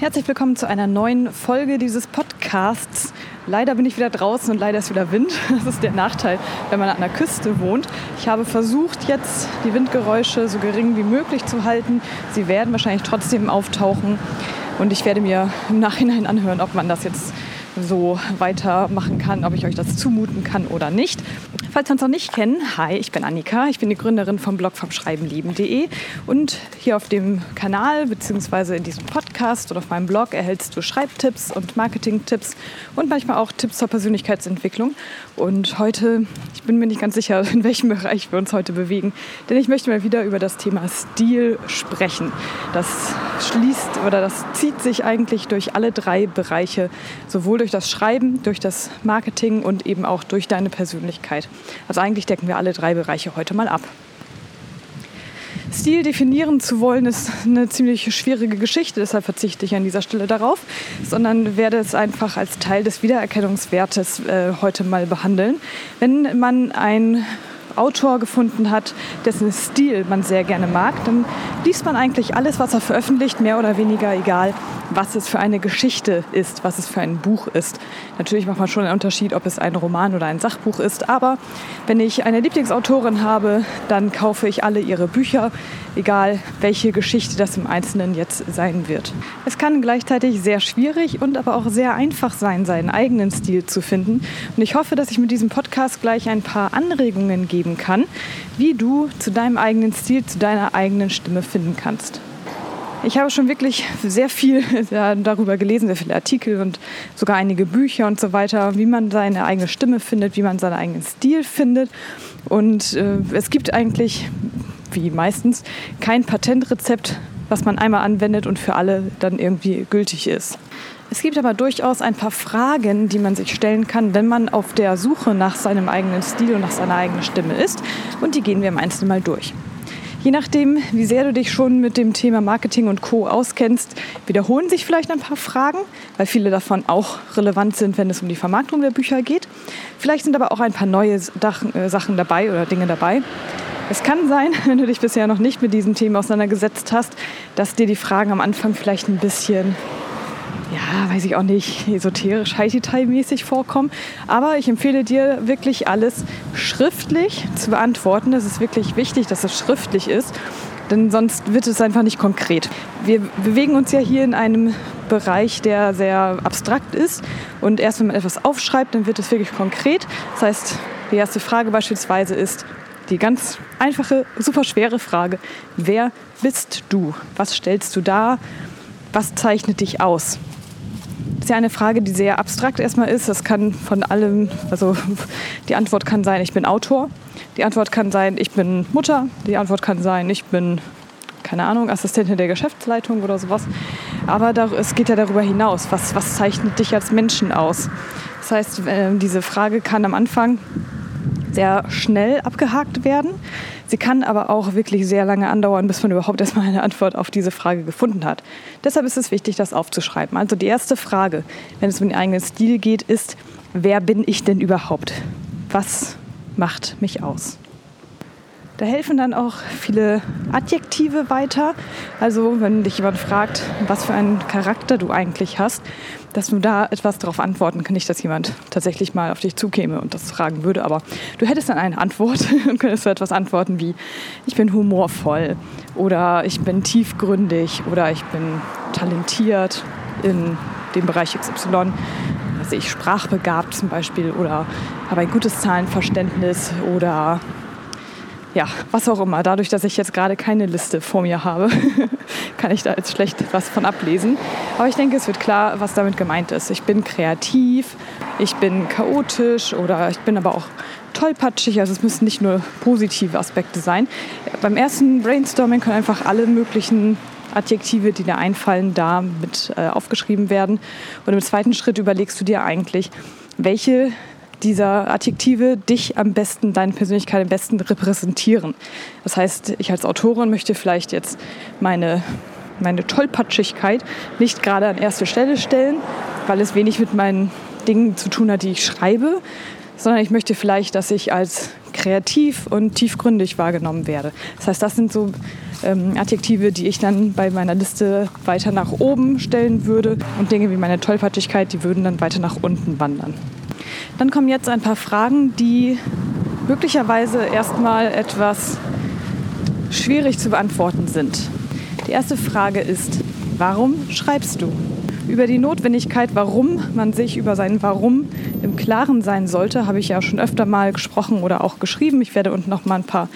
Herzlich willkommen zu einer neuen Folge dieses Podcasts. Leider bin ich wieder draußen und leider ist wieder Wind. Das ist der Nachteil, wenn man an der Küste wohnt. Ich habe versucht, jetzt die Windgeräusche so gering wie möglich zu halten. Sie werden wahrscheinlich trotzdem auftauchen und ich werde mir im Nachhinein anhören, ob man das jetzt so weitermachen kann, ob ich euch das zumuten kann oder nicht. Falls wir uns noch nicht kennen, hi, ich bin Annika, ich bin die Gründerin vom Blog vom Schreibenleben.de und hier auf dem Kanal bzw. in diesem Podcast oder auf meinem Blog erhältst du Schreibtipps und Marketingtipps und manchmal auch Tipps zur Persönlichkeitsentwicklung. Und heute, ich bin mir nicht ganz sicher, in welchem Bereich wir uns heute bewegen, denn ich möchte mal wieder über das Thema Stil sprechen. Das schließt oder das zieht sich eigentlich durch alle drei Bereiche, sowohl durch das Schreiben, durch das Marketing und eben auch durch deine Persönlichkeit. Also eigentlich decken wir alle drei Bereiche heute mal ab. Stil definieren zu wollen, ist eine ziemlich schwierige Geschichte, deshalb verzichte ich an dieser Stelle darauf, sondern werde es einfach als Teil des Wiedererkennungswertes äh, heute mal behandeln. Wenn man ein Autor gefunden hat, dessen Stil man sehr gerne mag, dann liest man eigentlich alles, was er veröffentlicht, mehr oder weniger egal, was es für eine Geschichte ist, was es für ein Buch ist. Natürlich macht man schon einen Unterschied, ob es ein Roman oder ein Sachbuch ist, aber wenn ich eine Lieblingsautorin habe, dann kaufe ich alle ihre Bücher, egal welche Geschichte das im Einzelnen jetzt sein wird. Es kann gleichzeitig sehr schwierig und aber auch sehr einfach sein, seinen eigenen Stil zu finden. Und ich hoffe, dass ich mit diesem Podcast gleich ein paar Anregungen geben kann, wie du zu deinem eigenen Stil, zu deiner eigenen Stimme finden kannst. Ich habe schon wirklich sehr viel darüber gelesen, sehr viele Artikel und sogar einige Bücher und so weiter, wie man seine eigene Stimme findet, wie man seinen eigenen Stil findet. Und äh, es gibt eigentlich, wie meistens, kein Patentrezept, was man einmal anwendet und für alle dann irgendwie gültig ist. Es gibt aber durchaus ein paar Fragen, die man sich stellen kann, wenn man auf der Suche nach seinem eigenen Stil und nach seiner eigenen Stimme ist. Und die gehen wir im Einzelnen mal durch. Je nachdem, wie sehr du dich schon mit dem Thema Marketing und Co. auskennst, wiederholen sich vielleicht ein paar Fragen, weil viele davon auch relevant sind, wenn es um die Vermarktung der Bücher geht. Vielleicht sind aber auch ein paar neue äh, Sachen dabei oder Dinge dabei. Es kann sein, wenn du dich bisher noch nicht mit diesem Thema auseinandergesetzt hast, dass dir die Fragen am Anfang vielleicht ein bisschen ja, weiß ich auch nicht, esoterisch, Heititei-mäßig vorkommen. Aber ich empfehle dir wirklich alles schriftlich zu beantworten. Es ist wirklich wichtig, dass es schriftlich ist, denn sonst wird es einfach nicht konkret. Wir bewegen uns ja hier in einem Bereich, der sehr abstrakt ist. Und erst wenn man etwas aufschreibt, dann wird es wirklich konkret. Das heißt, die erste Frage beispielsweise ist, die ganz einfache, super schwere Frage, wer bist du? Was stellst du dar? Was zeichnet dich aus? Ist ja eine Frage, die sehr abstrakt erstmal ist. Das kann von allem, also die Antwort kann sein, ich bin Autor. Die Antwort kann sein, ich bin Mutter. Die Antwort kann sein, ich bin, keine Ahnung, Assistentin der Geschäftsleitung oder sowas. Aber es geht ja darüber hinaus. Was, was zeichnet dich als Menschen aus? Das heißt, äh, diese Frage kann am Anfang sehr schnell abgehakt werden. Sie kann aber auch wirklich sehr lange andauern, bis man überhaupt erstmal eine Antwort auf diese Frage gefunden hat. Deshalb ist es wichtig, das aufzuschreiben. Also die erste Frage, wenn es um den eigenen Stil geht, ist, wer bin ich denn überhaupt? Was macht mich aus? Da helfen dann auch viele Adjektive weiter. Also wenn dich jemand fragt, was für einen Charakter du eigentlich hast, dass du da etwas darauf antworten kann. Nicht, dass jemand tatsächlich mal auf dich zukäme und das fragen würde, aber du hättest dann eine Antwort und könntest so etwas antworten wie, ich bin humorvoll oder ich bin tiefgründig oder ich bin talentiert in dem Bereich XY. Also ich sprachbegabt zum Beispiel oder habe ein gutes Zahlenverständnis oder ja, was auch immer. Dadurch, dass ich jetzt gerade keine Liste vor mir habe, kann ich da jetzt schlecht was von ablesen. Aber ich denke, es wird klar, was damit gemeint ist. Ich bin kreativ, ich bin chaotisch oder ich bin aber auch tollpatschig. Also es müssen nicht nur positive Aspekte sein. Beim ersten Brainstorming können einfach alle möglichen Adjektive, die dir einfallen, da mit äh, aufgeschrieben werden. Und im zweiten Schritt überlegst du dir eigentlich, welche dieser Adjektive dich am besten, deine Persönlichkeit am besten repräsentieren. Das heißt, ich als Autorin möchte vielleicht jetzt meine, meine Tollpatschigkeit nicht gerade an erste Stelle stellen, weil es wenig mit meinen Dingen zu tun hat, die ich schreibe, sondern ich möchte vielleicht, dass ich als kreativ und tiefgründig wahrgenommen werde. Das heißt, das sind so ähm, Adjektive, die ich dann bei meiner Liste weiter nach oben stellen würde und Dinge wie meine Tollpatschigkeit, die würden dann weiter nach unten wandern. Dann kommen jetzt ein paar Fragen, die möglicherweise erstmal etwas schwierig zu beantworten sind. Die erste Frage ist, warum schreibst du? Über die Notwendigkeit, warum man sich über sein Warum im Klaren sein sollte, habe ich ja schon öfter mal gesprochen oder auch geschrieben. Ich werde unten noch mal ein paar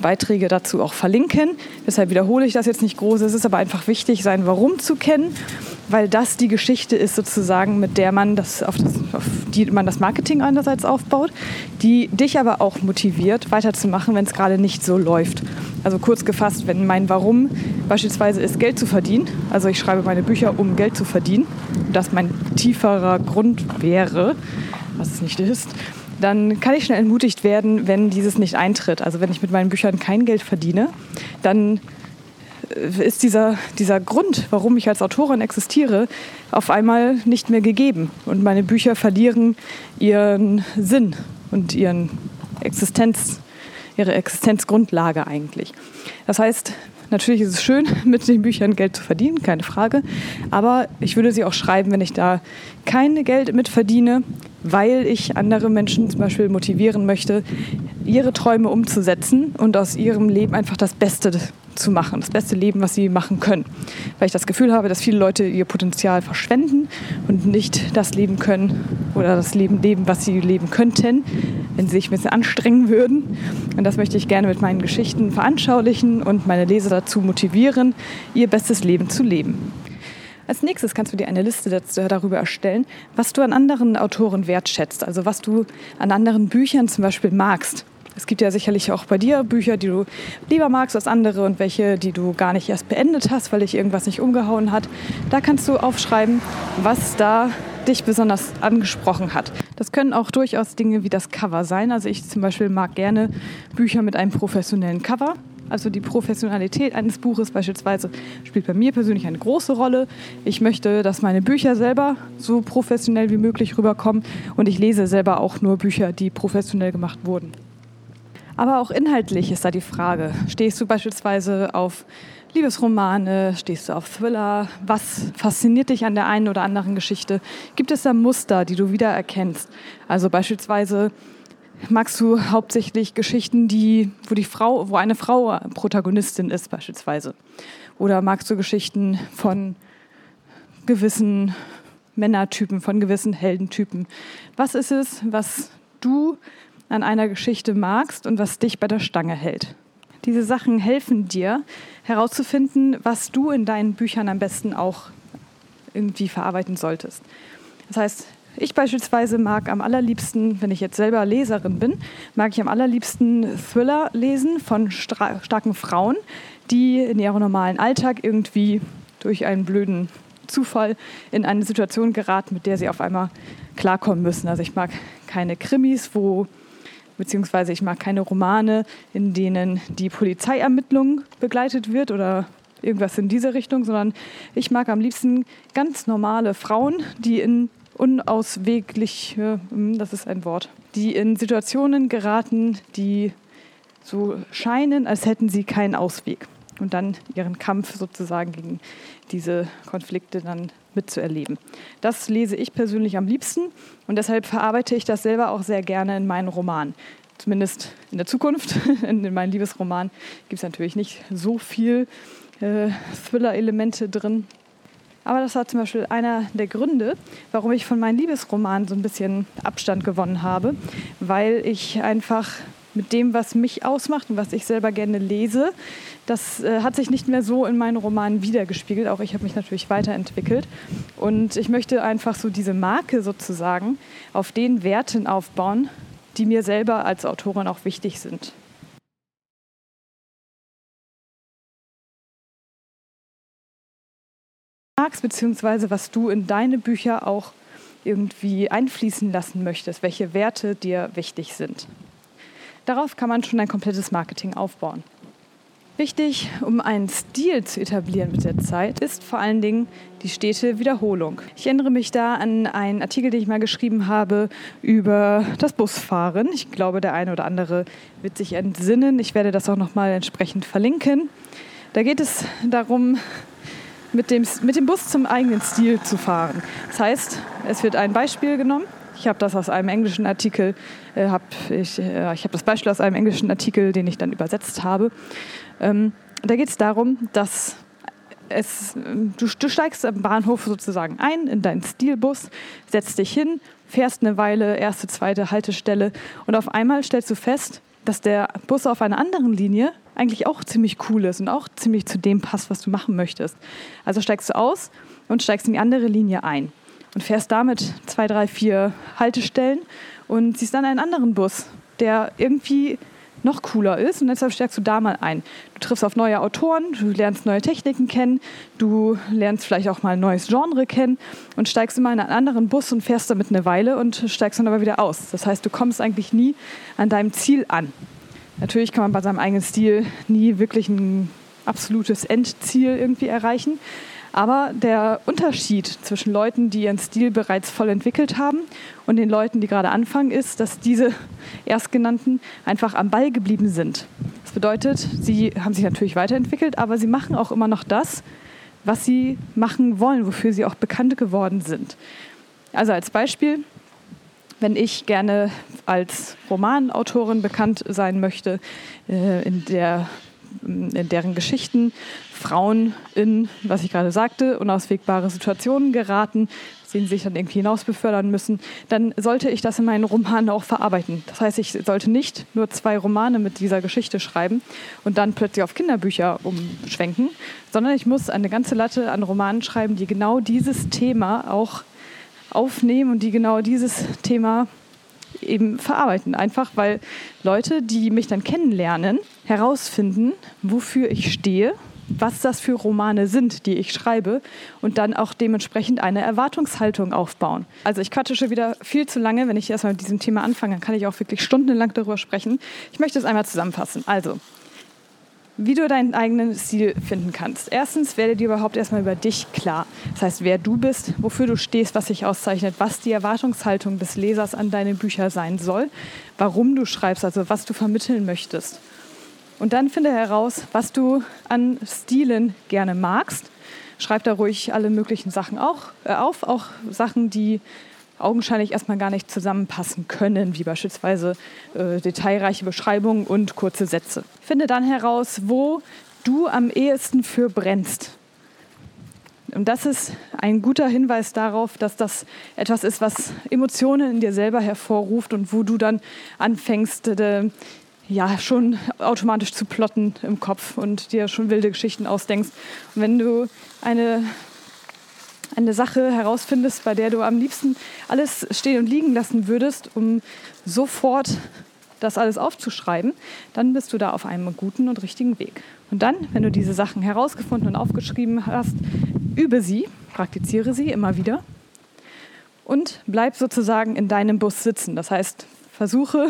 Beiträge dazu auch verlinken. Deshalb wiederhole ich das jetzt nicht groß. Es ist aber einfach wichtig, sein Warum zu kennen, weil das die Geschichte ist sozusagen, mit der man das auf, das, auf die man das Marketing einerseits aufbaut, die dich aber auch motiviert, weiterzumachen, wenn es gerade nicht so läuft. Also kurz gefasst, wenn mein Warum beispielsweise ist, Geld zu verdienen, also ich schreibe meine Bücher, um Geld zu verdienen, das mein tieferer Grund wäre, was es nicht ist, dann kann ich schnell entmutigt werden, wenn dieses nicht eintritt. Also wenn ich mit meinen Büchern kein Geld verdiene, dann äh, ist dieser, dieser Grund, warum ich als Autorin existiere, auf einmal nicht mehr gegeben. Und meine Bücher verlieren ihren Sinn und ihren Existenz, ihre Existenzgrundlage eigentlich. Das heißt, natürlich ist es schön, mit den Büchern Geld zu verdienen, keine Frage. Aber ich würde sie auch schreiben, wenn ich da kein Geld mit verdiene, weil ich andere Menschen zum Beispiel motivieren möchte, ihre Träume umzusetzen und aus ihrem Leben einfach das Beste zu machen, das beste Leben, was sie machen können. Weil ich das Gefühl habe, dass viele Leute ihr Potenzial verschwenden und nicht das leben können oder das Leben leben, was sie leben könnten, wenn sie sich ein bisschen anstrengen würden. Und das möchte ich gerne mit meinen Geschichten veranschaulichen und meine Leser dazu motivieren, ihr bestes Leben zu leben. Als nächstes kannst du dir eine Liste darüber erstellen, was du an anderen Autoren wertschätzt, also was du an anderen Büchern zum Beispiel magst. Es gibt ja sicherlich auch bei dir Bücher, die du lieber magst als andere und welche, die du gar nicht erst beendet hast, weil dich irgendwas nicht umgehauen hat. Da kannst du aufschreiben, was da dich besonders angesprochen hat. Das können auch durchaus Dinge wie das Cover sein. Also ich zum Beispiel mag gerne Bücher mit einem professionellen Cover. Also die Professionalität eines Buches beispielsweise spielt bei mir persönlich eine große Rolle. Ich möchte, dass meine Bücher selber so professionell wie möglich rüberkommen und ich lese selber auch nur Bücher, die professionell gemacht wurden. Aber auch inhaltlich ist da die Frage. Stehst du beispielsweise auf Liebesromane? Stehst du auf Thriller? Was fasziniert dich an der einen oder anderen Geschichte? Gibt es da Muster, die du wiedererkennst? Also beispielsweise magst du hauptsächlich Geschichten, die, wo die Frau, wo eine Frau Protagonistin ist, beispielsweise. Oder magst du Geschichten von gewissen Männertypen, von gewissen Heldentypen? Was ist es, was du an einer Geschichte magst und was dich bei der Stange hält? Diese Sachen helfen dir herauszufinden, was du in deinen Büchern am besten auch irgendwie verarbeiten solltest. Das heißt, ich beispielsweise mag am allerliebsten, wenn ich jetzt selber Leserin bin, mag ich am allerliebsten Thriller lesen von starken Frauen, die in ihrem normalen Alltag irgendwie durch einen blöden Zufall in eine Situation geraten, mit der sie auf einmal klarkommen müssen. Also ich mag keine Krimis, wo beziehungsweise ich mag keine Romane, in denen die Polizeiermittlung begleitet wird oder irgendwas in diese Richtung, sondern ich mag am liebsten ganz normale Frauen, die in unausweglich, hm, das ist ein Wort, die in Situationen geraten, die so scheinen, als hätten sie keinen Ausweg. Und dann ihren Kampf sozusagen gegen diese Konflikte dann mitzuerleben. Das lese ich persönlich am liebsten und deshalb verarbeite ich das selber auch sehr gerne in meinen Romanen. Zumindest in der Zukunft. In meinen Liebesromanen gibt es natürlich nicht so viel äh, Thriller-Elemente drin. Aber das war zum Beispiel einer der Gründe, warum ich von meinen Liebesromanen so ein bisschen Abstand gewonnen habe, weil ich einfach mit dem, was mich ausmacht und was ich selber gerne lese, das äh, hat sich nicht mehr so in meinen Romanen wiedergespiegelt. Auch ich habe mich natürlich weiterentwickelt. Und ich möchte einfach so diese Marke sozusagen auf den Werten aufbauen, die mir selber als Autorin auch wichtig sind. Magst, beziehungsweise was du in deine Bücher auch irgendwie einfließen lassen möchtest, welche Werte dir wichtig sind. Darauf kann man schon ein komplettes Marketing aufbauen. Wichtig, um einen Stil zu etablieren mit der Zeit, ist vor allen Dingen die stete Wiederholung. Ich erinnere mich da an einen Artikel, den ich mal geschrieben habe über das Busfahren. Ich glaube, der eine oder andere wird sich entsinnen. Ich werde das auch noch mal entsprechend verlinken. Da geht es darum, mit dem, mit dem Bus zum eigenen Stil zu fahren. Das heißt, es wird ein Beispiel genommen. Ich habe das aus einem englischen Artikel, äh, hab ich, äh, ich habe das Beispiel aus einem englischen Artikel, den ich dann übersetzt habe. Ähm, da geht es darum, dass es, du, du steigst am Bahnhof sozusagen ein in deinen Stilbus, setzt dich hin, fährst eine Weile, erste, zweite Haltestelle und auf einmal stellst du fest, dass der Bus auf einer anderen Linie eigentlich auch ziemlich cool ist und auch ziemlich zu dem passt, was du machen möchtest. Also steigst du aus und steigst in die andere Linie ein und fährst damit zwei, drei, vier Haltestellen und siehst dann einen anderen Bus, der irgendwie noch cooler ist und deshalb steigst du da mal ein. Du triffst auf neue Autoren, du lernst neue Techniken kennen, du lernst vielleicht auch mal ein neues Genre kennen und steigst immer in einen anderen Bus und fährst damit eine Weile und steigst dann aber wieder aus. Das heißt, du kommst eigentlich nie an deinem Ziel an. Natürlich kann man bei seinem eigenen Stil nie wirklich ein absolutes Endziel irgendwie erreichen, aber der Unterschied zwischen Leuten, die ihren Stil bereits voll entwickelt haben und den Leuten, die gerade anfangen, ist, dass diese Erstgenannten einfach am Ball geblieben sind. Das bedeutet, sie haben sich natürlich weiterentwickelt, aber sie machen auch immer noch das, was sie machen wollen, wofür sie auch bekannt geworden sind. Also als Beispiel, wenn ich gerne als Romanautorin bekannt sein möchte, äh, in der deren Geschichten Frauen in, was ich gerade sagte, unauswegbare Situationen geraten, denen sich dann irgendwie hinaus befördern müssen, dann sollte ich das in meinen Romanen auch verarbeiten. Das heißt, ich sollte nicht nur zwei Romane mit dieser Geschichte schreiben und dann plötzlich auf Kinderbücher umschwenken, sondern ich muss eine ganze Latte an Romanen schreiben, die genau dieses Thema auch aufnehmen und die genau dieses Thema eben verarbeiten. Einfach weil Leute, die mich dann kennenlernen, herausfinden, wofür ich stehe, was das für Romane sind, die ich schreibe und dann auch dementsprechend eine Erwartungshaltung aufbauen. Also ich quatsche schon wieder viel zu lange. Wenn ich erstmal mit diesem Thema anfange, dann kann ich auch wirklich stundenlang darüber sprechen. Ich möchte es einmal zusammenfassen. Also, wie du deinen eigenen Stil finden kannst. Erstens werde dir überhaupt erstmal über dich klar. Das heißt, wer du bist, wofür du stehst, was dich auszeichnet, was die Erwartungshaltung des Lesers an deine Bücher sein soll, warum du schreibst, also was du vermitteln möchtest. Und dann finde heraus, was du an Stilen gerne magst. Schreib da ruhig alle möglichen Sachen auch, äh, auf, auch Sachen, die augenscheinlich erstmal gar nicht zusammenpassen können, wie beispielsweise äh, detailreiche Beschreibungen und kurze Sätze. Finde dann heraus, wo du am ehesten für brennst. Und das ist ein guter Hinweis darauf, dass das etwas ist, was Emotionen in dir selber hervorruft und wo du dann anfängst, äh, ja, schon automatisch zu plotten im Kopf und dir schon wilde Geschichten ausdenkst. Und wenn du eine eine Sache herausfindest, bei der du am liebsten alles stehen und liegen lassen würdest, um sofort das alles aufzuschreiben, dann bist du da auf einem guten und richtigen Weg. Und dann, wenn du diese Sachen herausgefunden und aufgeschrieben hast, übe sie, praktiziere sie immer wieder und bleib sozusagen in deinem Bus sitzen. Das heißt, versuche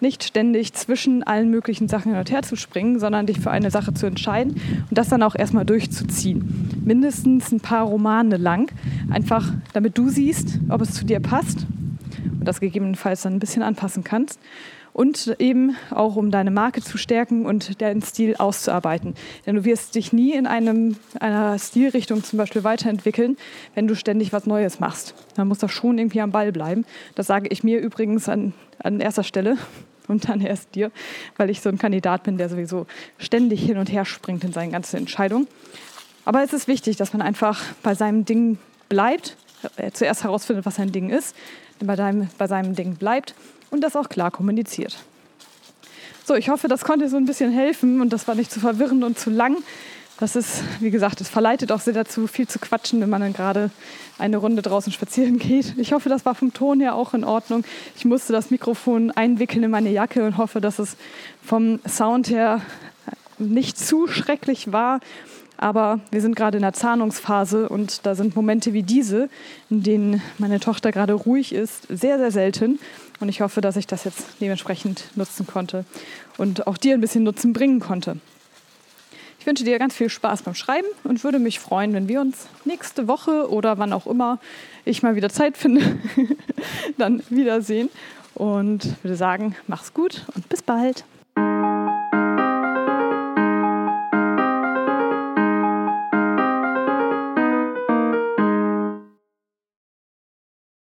nicht ständig zwischen allen möglichen Sachen hin und her zu springen, sondern dich für eine Sache zu entscheiden und das dann auch erstmal durchzuziehen. Mindestens ein paar Romane lang, einfach damit du siehst, ob es zu dir passt und das gegebenenfalls dann ein bisschen anpassen kannst und eben auch um deine Marke zu stärken und deinen Stil auszuarbeiten. Denn du wirst dich nie in einem, einer Stilrichtung zum Beispiel weiterentwickeln, wenn du ständig was Neues machst. Man muss da schon irgendwie am Ball bleiben. Das sage ich mir übrigens an, an erster Stelle und dann erst dir, weil ich so ein Kandidat bin, der sowieso ständig hin und her springt in seinen ganzen Entscheidungen. Aber es ist wichtig, dass man einfach bei seinem Ding bleibt, äh, zuerst herausfindet, was sein Ding ist, bei, deinem, bei seinem Ding bleibt und das auch klar kommuniziert. So, ich hoffe, das konnte so ein bisschen helfen und das war nicht zu verwirrend und zu lang. Das ist, wie gesagt, es verleitet auch sehr dazu, viel zu quatschen, wenn man dann gerade eine Runde draußen spazieren geht. Ich hoffe, das war vom Ton her auch in Ordnung. Ich musste das Mikrofon einwickeln in meine Jacke und hoffe, dass es vom Sound her nicht zu schrecklich war. Aber wir sind gerade in der Zahnungsphase und da sind Momente wie diese, in denen meine Tochter gerade ruhig ist, sehr, sehr selten. Und ich hoffe, dass ich das jetzt dementsprechend nutzen konnte und auch dir ein bisschen Nutzen bringen konnte. Ich wünsche dir ganz viel Spaß beim Schreiben und würde mich freuen, wenn wir uns nächste Woche oder wann auch immer ich mal wieder Zeit finde, dann wiedersehen. Und würde sagen, mach's gut und bis bald.